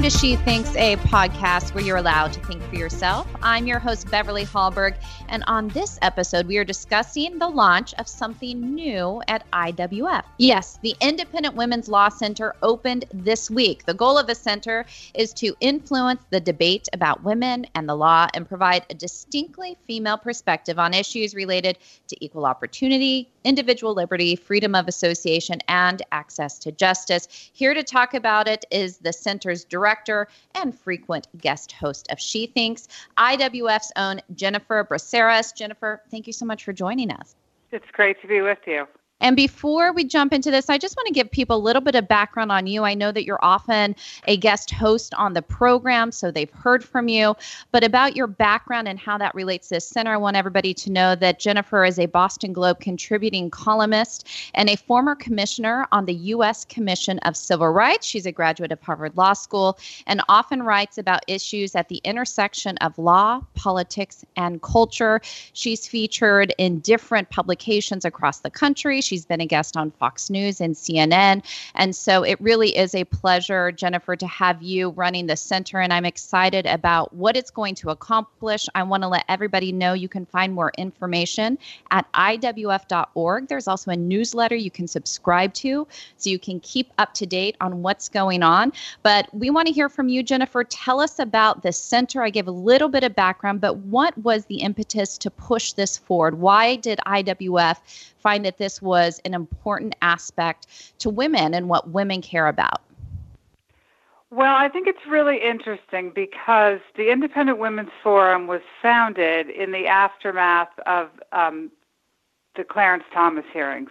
Welcome to She Thinks, a podcast where you're allowed to think for yourself. I'm your host, Beverly Hallberg, and on this episode, we are discussing the launch of something new at IWF. Yes, the Independent Women's Law Center opened this week. The goal of the center is to influence the debate about women and the law and provide a distinctly female perspective on issues related to equal opportunity, individual liberty, freedom of association, and access to justice. Here to talk about it is the center's director and frequent guest host of She Thinks, IWF's own Jennifer Braceras. Jennifer, thank you so much for joining us. It's great to be with you. And before we jump into this, I just want to give people a little bit of background on you. I know that you're often a guest host on the program, so they've heard from you. But about your background and how that relates to this center, I want everybody to know that Jennifer is a Boston Globe contributing columnist and a former commissioner on the U.S. Commission of Civil Rights. She's a graduate of Harvard Law School and often writes about issues at the intersection of law, politics, and culture. She's featured in different publications across the country. She's been a guest on Fox News and CNN. And so it really is a pleasure, Jennifer, to have you running the center. And I'm excited about what it's going to accomplish. I want to let everybody know you can find more information at IWF.org. There's also a newsletter you can subscribe to so you can keep up to date on what's going on. But we want to hear from you, Jennifer. Tell us about the center. I gave a little bit of background, but what was the impetus to push this forward? Why did IWF find that this was an important aspect to women and what women care about? Well, I think it's really interesting because the Independent Women's Forum was founded in the aftermath of um, the Clarence Thomas hearings.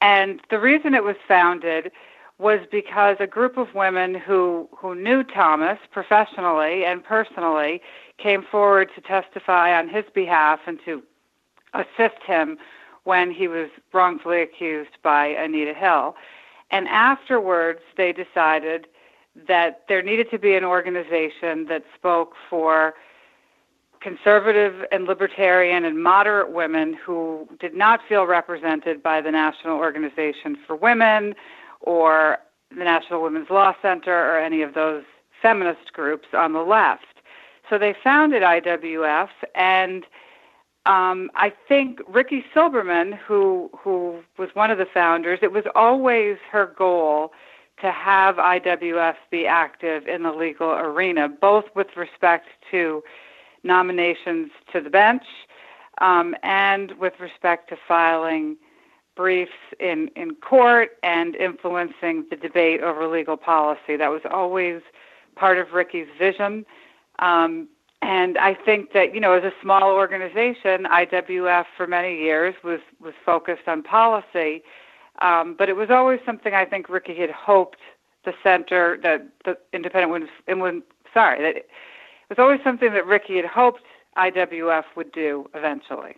And the reason it was founded was because a group of women who, who knew Thomas professionally and personally came forward to testify on his behalf and to assist him when he was wrongfully accused by Anita Hill. And afterwards, they decided that there needed to be an organization that spoke for conservative and libertarian and moderate women who did not feel represented by the National Organization for Women or the National Women's Law Center or any of those feminist groups on the left. So they founded IWF and um, I think Ricky Silberman, who who was one of the founders, it was always her goal to have IWF be active in the legal arena, both with respect to nominations to the bench um, and with respect to filing briefs in, in court and influencing the debate over legal policy. That was always part of Ricky's vision. Um, and I think that you know, as a small organization, IWF for many years was was focused on policy, um, but it was always something I think Ricky had hoped the center, that the independent women's, and women, sorry, that it was always something that Ricky had hoped IWF would do eventually.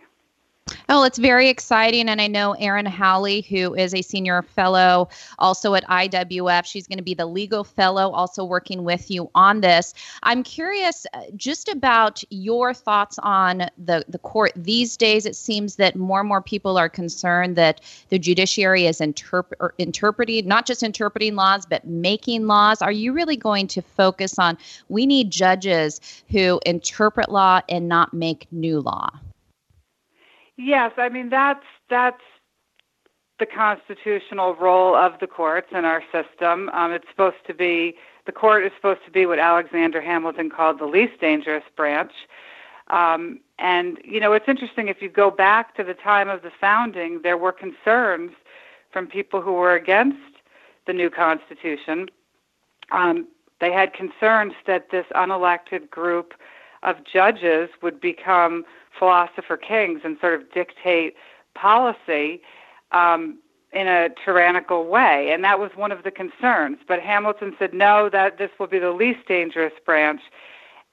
Oh, it's very exciting. And I know Erin Hawley, who is a senior fellow also at IWF, she's going to be the legal fellow also working with you on this. I'm curious uh, just about your thoughts on the, the court these days. It seems that more and more people are concerned that the judiciary is interp- interpreting, not just interpreting laws, but making laws. Are you really going to focus on we need judges who interpret law and not make new law? Yes, I mean that's that's the constitutional role of the courts in our system. Um, it's supposed to be the court is supposed to be what Alexander Hamilton called the least dangerous branch. Um, and you know, it's interesting if you go back to the time of the founding, there were concerns from people who were against the new Constitution. Um, they had concerns that this unelected group of judges would become philosopher kings and sort of dictate policy um, in a tyrannical way. And that was one of the concerns. But Hamilton said, no, that this will be the least dangerous branch,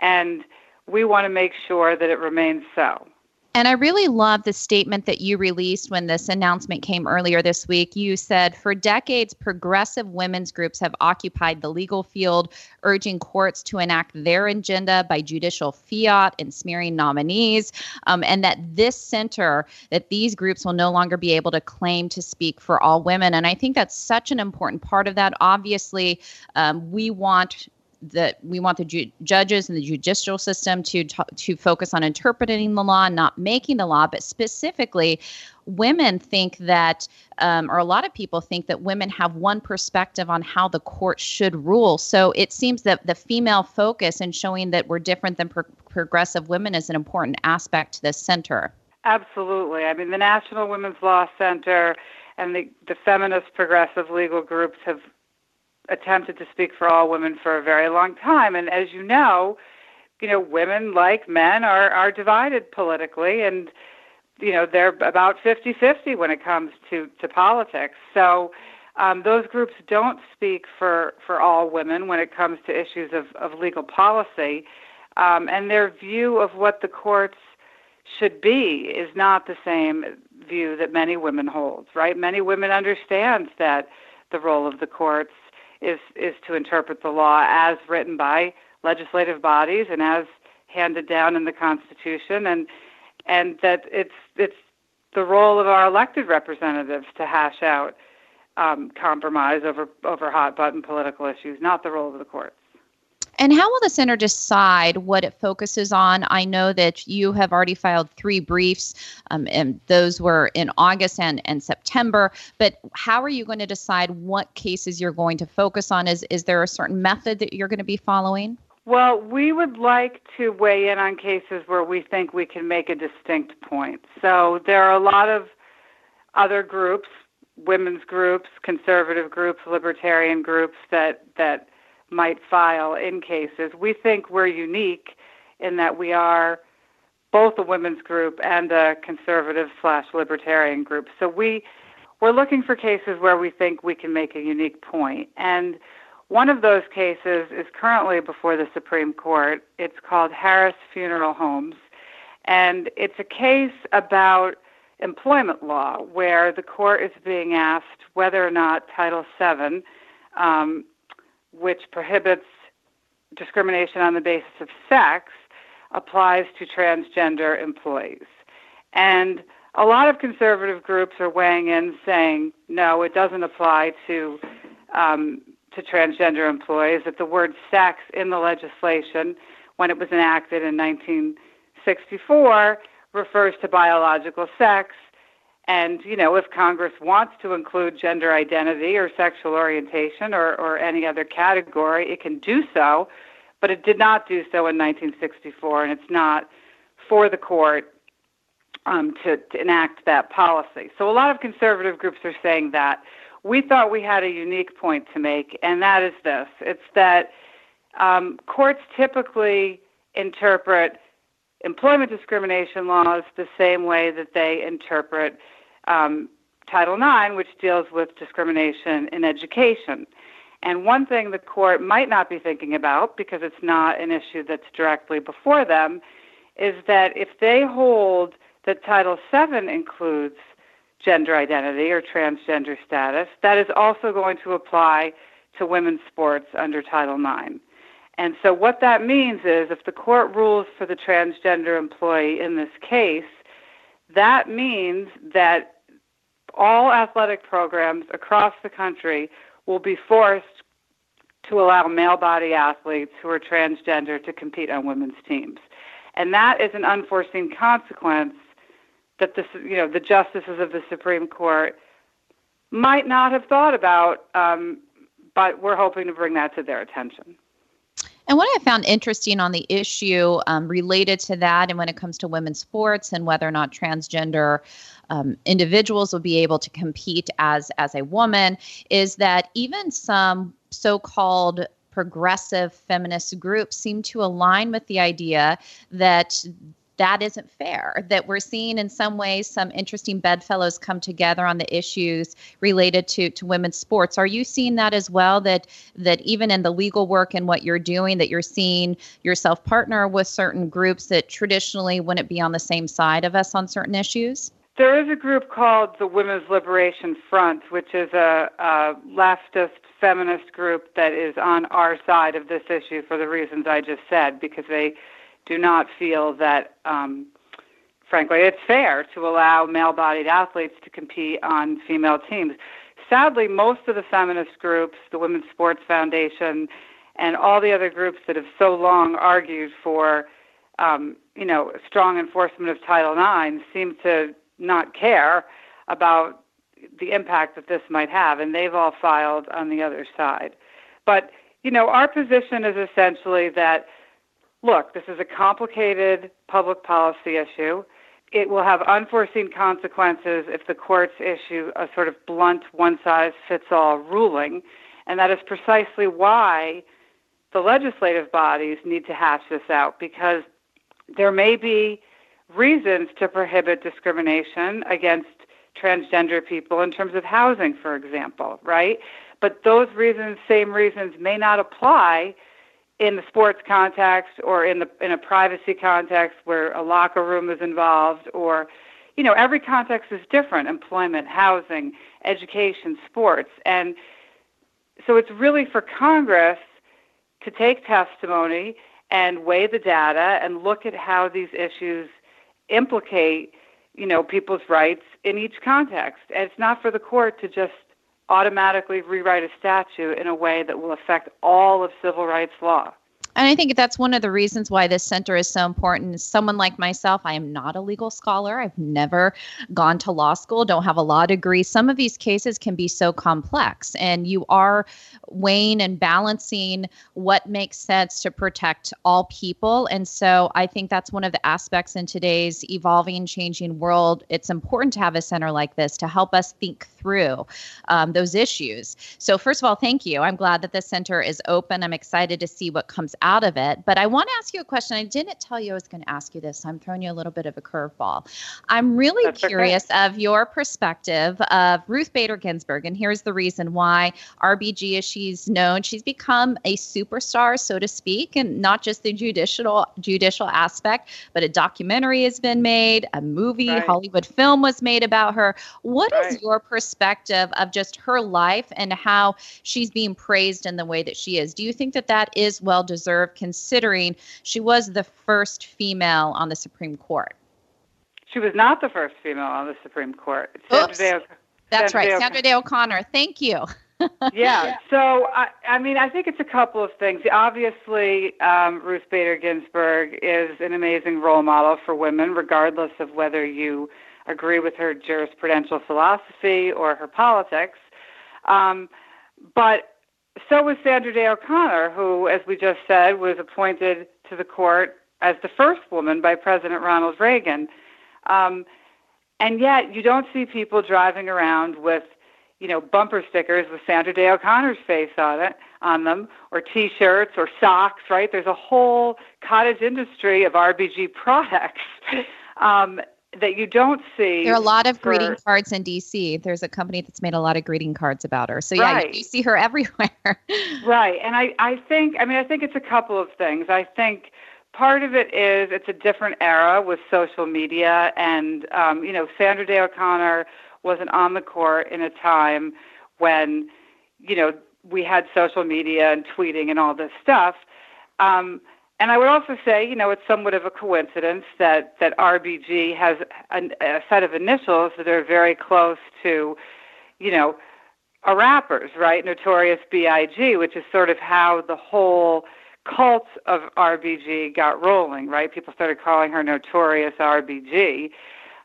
and we want to make sure that it remains so. And I really love the statement that you released when this announcement came earlier this week. You said, For decades, progressive women's groups have occupied the legal field, urging courts to enact their agenda by judicial fiat and smearing nominees. Um, and that this center, that these groups will no longer be able to claim to speak for all women. And I think that's such an important part of that. Obviously, um, we want that we want the ju- judges and the judicial system to t- to focus on interpreting the law, not making the law, but specifically women think that, um, or a lot of people think that women have one perspective on how the court should rule. So it seems that the female focus and showing that we're different than pro- progressive women is an important aspect to this center. Absolutely. I mean, the National Women's Law Center and the, the feminist progressive legal groups have attempted to speak for all women for a very long time. And as you know, you know, women like men are, are divided politically and you know, they're about 50-50 when it comes to, to politics. So um, those groups don't speak for, for all women when it comes to issues of, of legal policy. Um, and their view of what the courts should be is not the same view that many women hold, right? Many women understand that the role of the courts is is to interpret the law as written by legislative bodies and as handed down in the Constitution, and and that it's it's the role of our elected representatives to hash out um, compromise over over hot button political issues, not the role of the courts. And how will the center decide what it focuses on? I know that you have already filed three briefs, um, and those were in August and, and September. But how are you going to decide what cases you're going to focus on? Is, is there a certain method that you're going to be following? Well, we would like to weigh in on cases where we think we can make a distinct point. So there are a lot of other groups, women's groups, conservative groups, libertarian groups that that might file in cases. We think we're unique in that we are both a women's group and a conservative slash libertarian group. So we we're looking for cases where we think we can make a unique point. And one of those cases is currently before the Supreme Court. It's called Harris Funeral Homes. And it's a case about employment law where the court is being asked whether or not Title VII um, which prohibits discrimination on the basis of sex, applies to transgender employees. And a lot of conservative groups are weighing in saying, no, it doesn't apply to, um, to transgender employees, that the word sex in the legislation, when it was enacted in 1964, refers to biological sex and, you know, if Congress wants to include gender identity or sexual orientation or, or any other category, it can do so, but it did not do so in 1964, and it's not for the court um, to, to enact that policy. So a lot of conservative groups are saying that. We thought we had a unique point to make, and that is this it's that um, courts typically interpret employment discrimination laws the same way that they interpret um, Title IX, which deals with discrimination in education. And one thing the court might not be thinking about, because it's not an issue that's directly before them, is that if they hold that Title VII includes gender identity or transgender status, that is also going to apply to women's sports under Title IX. And so, what that means is if the court rules for the transgender employee in this case, that means that all athletic programs across the country will be forced to allow male body athletes who are transgender to compete on women's teams. And that is an unforeseen consequence that the, you know, the justices of the Supreme Court might not have thought about, um, but we're hoping to bring that to their attention. And what I found interesting on the issue um, related to that, and when it comes to women's sports and whether or not transgender um, individuals will be able to compete as as a woman, is that even some so-called progressive feminist groups seem to align with the idea that that isn't fair. That we're seeing in some ways some interesting bedfellows come together on the issues related to to women's sports. Are you seeing that as well? That that even in the legal work and what you're doing, that you're seeing yourself partner with certain groups that traditionally wouldn't be on the same side of us on certain issues? There is a group called the Women's Liberation Front, which is a, a, leftist feminist group that is on our side of this issue for the reasons I just said, because they do not feel that, um, frankly, it's fair to allow male bodied athletes to compete on female teams. Sadly, most of the feminist groups, the Women's Sports Foundation, and all the other groups that have so long argued for, um, you know, strong enforcement of Title IX seem to not care about the impact that this might have, and they've all filed on the other side. But, you know, our position is essentially that, look, this is a complicated public policy issue. It will have unforeseen consequences if the courts issue a sort of blunt, one size fits all ruling. And that is precisely why the legislative bodies need to hash this out because there may be reasons to prohibit discrimination against transgender people in terms of housing, for example, right? But those reasons, same reasons, may not apply in the sports context or in the in a privacy context where a locker room is involved or you know every context is different employment housing education sports and so it's really for congress to take testimony and weigh the data and look at how these issues implicate you know, people's rights in each context. And it's not for the court to just automatically rewrite a statute in a way that will affect all of civil rights law. And I think that's one of the reasons why this center is so important. Someone like myself, I am not a legal scholar. I've never gone to law school, don't have a law degree. Some of these cases can be so complex, and you are weighing and balancing what makes sense to protect all people. And so I think that's one of the aspects in today's evolving, changing world. It's important to have a center like this to help us think through um, those issues. So, first of all, thank you. I'm glad that the center is open. I'm excited to see what comes out of it. But I want to ask you a question. I didn't tell you I was going to ask you this. So I'm throwing you a little bit of a curveball. I'm really That's curious okay. of your perspective of Ruth Bader Ginsburg. And here's the reason why RBG, as she's known, she's become a superstar, so to speak, and not just the judicial judicial aspect, but a documentary has been made, a movie, right. Hollywood film was made about her. What right. is your perspective of just her life and how she's being praised in the way that she is? Do you think that that is well deserved? Considering she was the first female on the Supreme Court. She was not the first female on the Supreme Court. Oops. Day, That's Sandra right, Day Sandra Day O'Connor. Thank you. yeah. yeah. So, I, I mean, I think it's a couple of things. Obviously, um, Ruth Bader Ginsburg is an amazing role model for women, regardless of whether you agree with her jurisprudential philosophy or her politics. Um, but so was Sandra Day O'Connor, who, as we just said, was appointed to the court as the first woman by President Ronald Reagan. Um, and yet, you don't see people driving around with, you know, bumper stickers with Sandra Day O'Connor's face on it, on them, or T-shirts or socks. Right? There's a whole cottage industry of RBG products. Um, that you don't see. There are a lot of for, greeting cards in DC. There's a company that's made a lot of greeting cards about her. So yeah, right. you, you see her everywhere. right. And I, I think I mean I think it's a couple of things. I think part of it is it's a different era with social media and um, you know, Sandra Day O'Connor wasn't on the court in a time when, you know, we had social media and tweeting and all this stuff. Um, and I would also say, you know, it's somewhat of a coincidence that, that RBG has a, a set of initials that are very close to, you know, a rapper's, right? Notorious B.I.G., which is sort of how the whole cult of RBG got rolling, right? People started calling her Notorious RBG.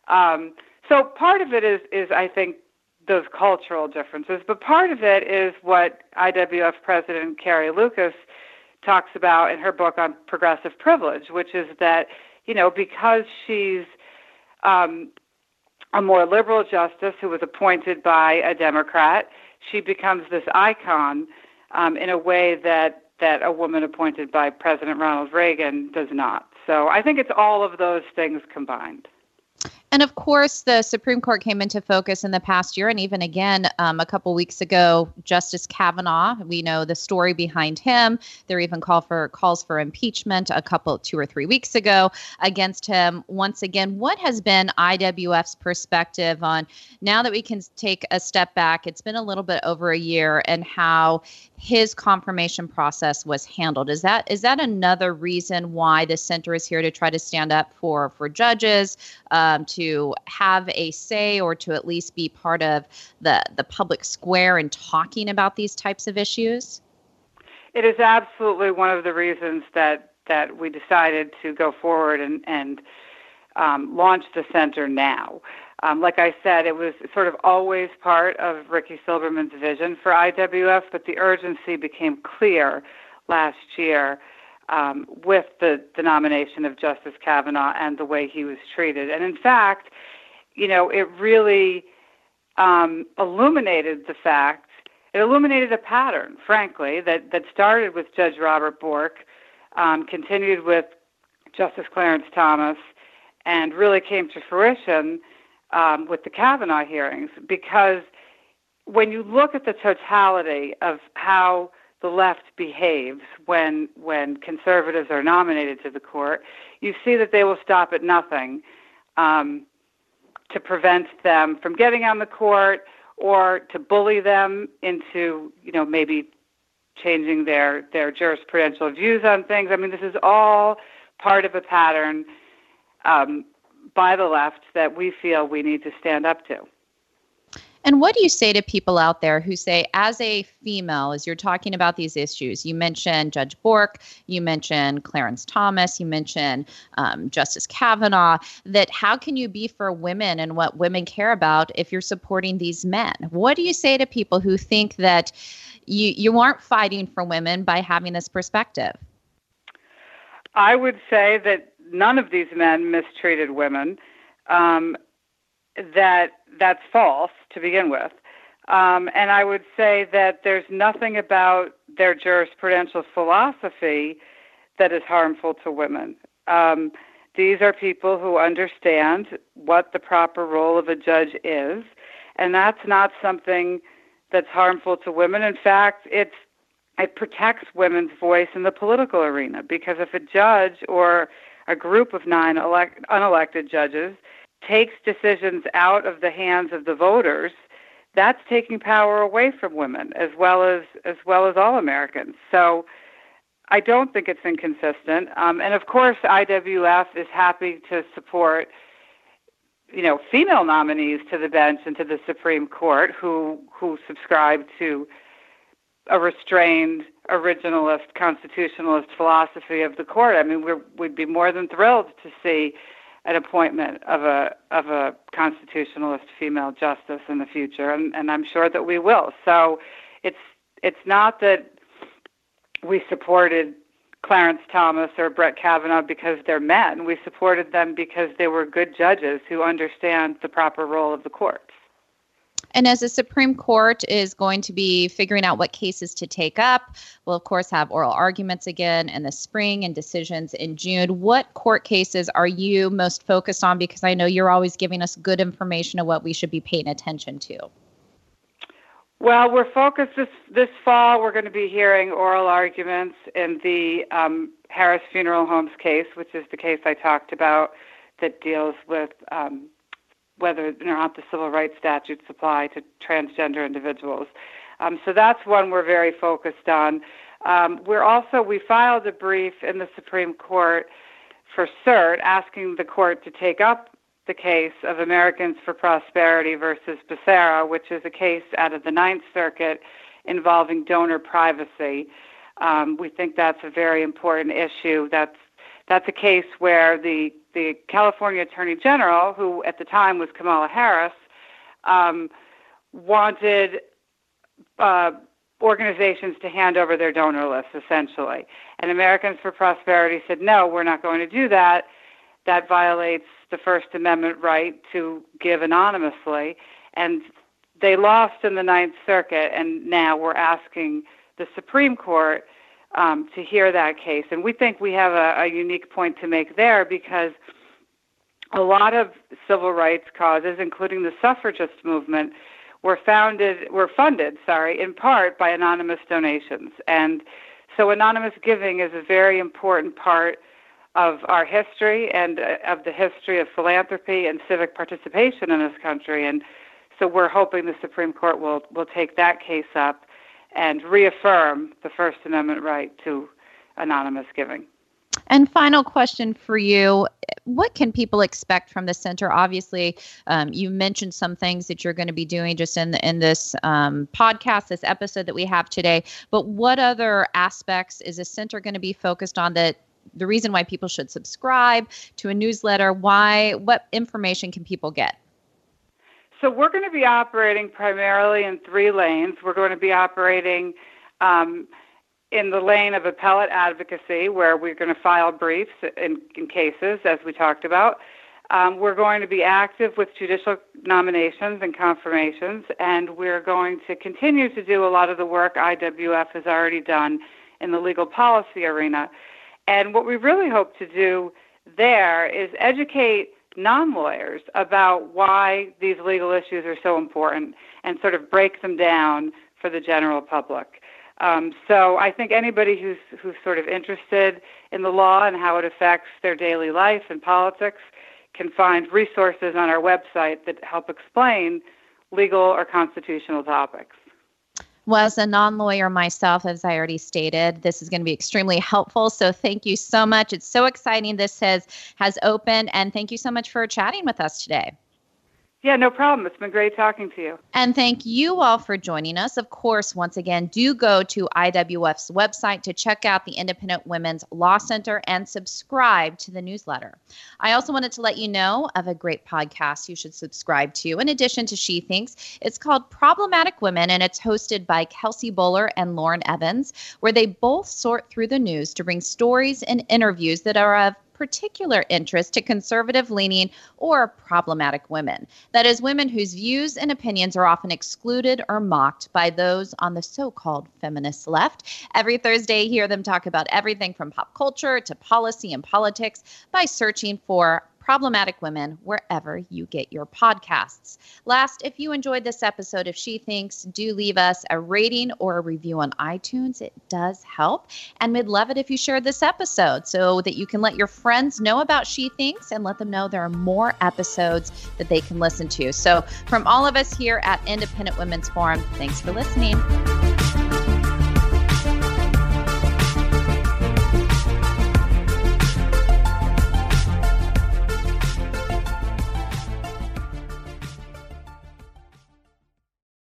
Um, so part of it is, is I think, those cultural differences, but part of it is what IWF President Carrie Lucas – talks about in her book on progressive privilege, which is that, you know, because she's um, a more liberal justice who was appointed by a Democrat, she becomes this icon um, in a way that that a woman appointed by President Ronald Reagan does not. So I think it's all of those things combined. And of course, the Supreme Court came into focus in the past year, and even again um, a couple weeks ago, Justice Kavanaugh. We know the story behind him. There even call for calls for impeachment a couple, two or three weeks ago against him. Once again, what has been IWF's perspective on now that we can take a step back? It's been a little bit over a year, and how his confirmation process was handled. Is that is that another reason why the center is here to try to stand up for for judges? Um, to to have a say or to at least be part of the the public square and talking about these types of issues? It is absolutely one of the reasons that that we decided to go forward and and um, launch the center now. Um, like I said, it was sort of always part of Ricky Silberman's vision for IWF, but the urgency became clear last year um, with the, the nomination of Justice Kavanaugh and the way he was treated. And in fact, you know, it really um, illuminated the fact, it illuminated a pattern, frankly, that, that started with Judge Robert Bork, um, continued with Justice Clarence Thomas, and really came to fruition um, with the Kavanaugh hearings because when you look at the totality of how the left behaves when when conservatives are nominated to the court, you see that they will stop at nothing um, to prevent them from getting on the court or to bully them into you know maybe changing their their jurisprudential views on things. I mean, this is all part of a pattern um, by the left that we feel we need to stand up to. And what do you say to people out there who say, as a female, as you're talking about these issues, you mentioned Judge Bork, you mentioned Clarence Thomas, you mentioned um, Justice Kavanaugh, that how can you be for women and what women care about if you're supporting these men? What do you say to people who think that you, you aren't fighting for women by having this perspective? I would say that none of these men mistreated women. Um, that that's false to begin with. Um, and I would say that there's nothing about their jurisprudential philosophy that is harmful to women. Um, these are people who understand what the proper role of a judge is, and that's not something that's harmful to women. In fact, it's it protects women's voice in the political arena because if a judge or a group of nine elect, unelected judges takes decisions out of the hands of the voters, that's taking power away from women as well as as well as all Americans. So I don't think it's inconsistent. Um, and of course, IWF is happy to support you know female nominees to the bench and to the Supreme Court who who subscribe to a restrained originalist constitutionalist philosophy of the court. I mean, we would be more than thrilled to see an appointment of a of a constitutionalist female justice in the future, and, and I'm sure that we will. So, it's it's not that we supported Clarence Thomas or Brett Kavanaugh because they're men. We supported them because they were good judges who understand the proper role of the courts. And as the Supreme Court is going to be figuring out what cases to take up, we'll of course have oral arguments again in the spring and decisions in June. What court cases are you most focused on? Because I know you're always giving us good information of what we should be paying attention to. Well, we're focused this this fall. We're going to be hearing oral arguments in the um, Harris Funeral Homes case, which is the case I talked about that deals with um, whether or not the civil rights statutes apply to transgender individuals. Um, so that's one we're very focused on. Um, we're also we filed a brief in the Supreme Court for cert, asking the court to take up the case of Americans for Prosperity versus Becerra, which is a case out of the Ninth Circuit involving donor privacy. Um, we think that's a very important issue. That's that's a case where the the California Attorney General, who at the time was Kamala Harris, um, wanted uh, organizations to hand over their donor lists, essentially. And Americans for Prosperity said, no, we're not going to do that. That violates the First Amendment right to give anonymously. And they lost in the Ninth Circuit, and now we're asking the Supreme Court um, to hear that case. And we think we have a, a unique point to make there because a lot of civil rights causes, including the suffragist movement, were founded were funded, sorry, in part by anonymous donations. And so anonymous giving is a very important part of our history and uh, of the history of philanthropy and civic participation in this country. And so we're hoping the Supreme Court will will take that case up and reaffirm the First Amendment right to anonymous giving. And final question for you What can people expect from the center? Obviously, um, you mentioned some things that you're going to be doing just in, in this um, podcast, this episode that we have today. But what other aspects is the center going to be focused on that? The reason why people should subscribe to a newsletter, why, what information can people get? So, we're going to be operating primarily in three lanes. We're going to be operating um, in the lane of appellate advocacy, where we're going to file briefs in, in cases, as we talked about. Um, we're going to be active with judicial nominations and confirmations, and we're going to continue to do a lot of the work IWF has already done in the legal policy arena. And what we really hope to do there is educate non lawyers about why these legal issues are so important and sort of break them down for the general public. Um, so I think anybody who's who's sort of interested in the law and how it affects their daily life and politics can find resources on our website that help explain legal or constitutional topics. Well, as a non lawyer myself, as I already stated, this is going to be extremely helpful. So thank you so much. It's so exciting this has has opened and thank you so much for chatting with us today. Yeah, no problem. It's been great talking to you. And thank you all for joining us. Of course, once again, do go to IWF's website to check out the Independent Women's Law Center and subscribe to the newsletter. I also wanted to let you know of a great podcast you should subscribe to. In addition to She Thinks, it's called Problematic Women, and it's hosted by Kelsey Bolar and Lauren Evans, where they both sort through the news to bring stories and interviews that are of particular interest to conservative leaning or problematic women. That is, women whose views and opinions are often excluded or mocked by those on the so called feminist left. Every Thursday, hear them talk about everything from pop culture to policy and politics by searching for Problematic Women wherever you get your podcasts. Last, if you enjoyed this episode of She Thinks, do leave us a rating or a review on iTunes. It does help. And we'd love it if you shared this episode so that you can let your friends know about She Thinks and let them know there are more episodes that they can listen to. So, from all of us here at Independent Women's Forum, thanks for listening.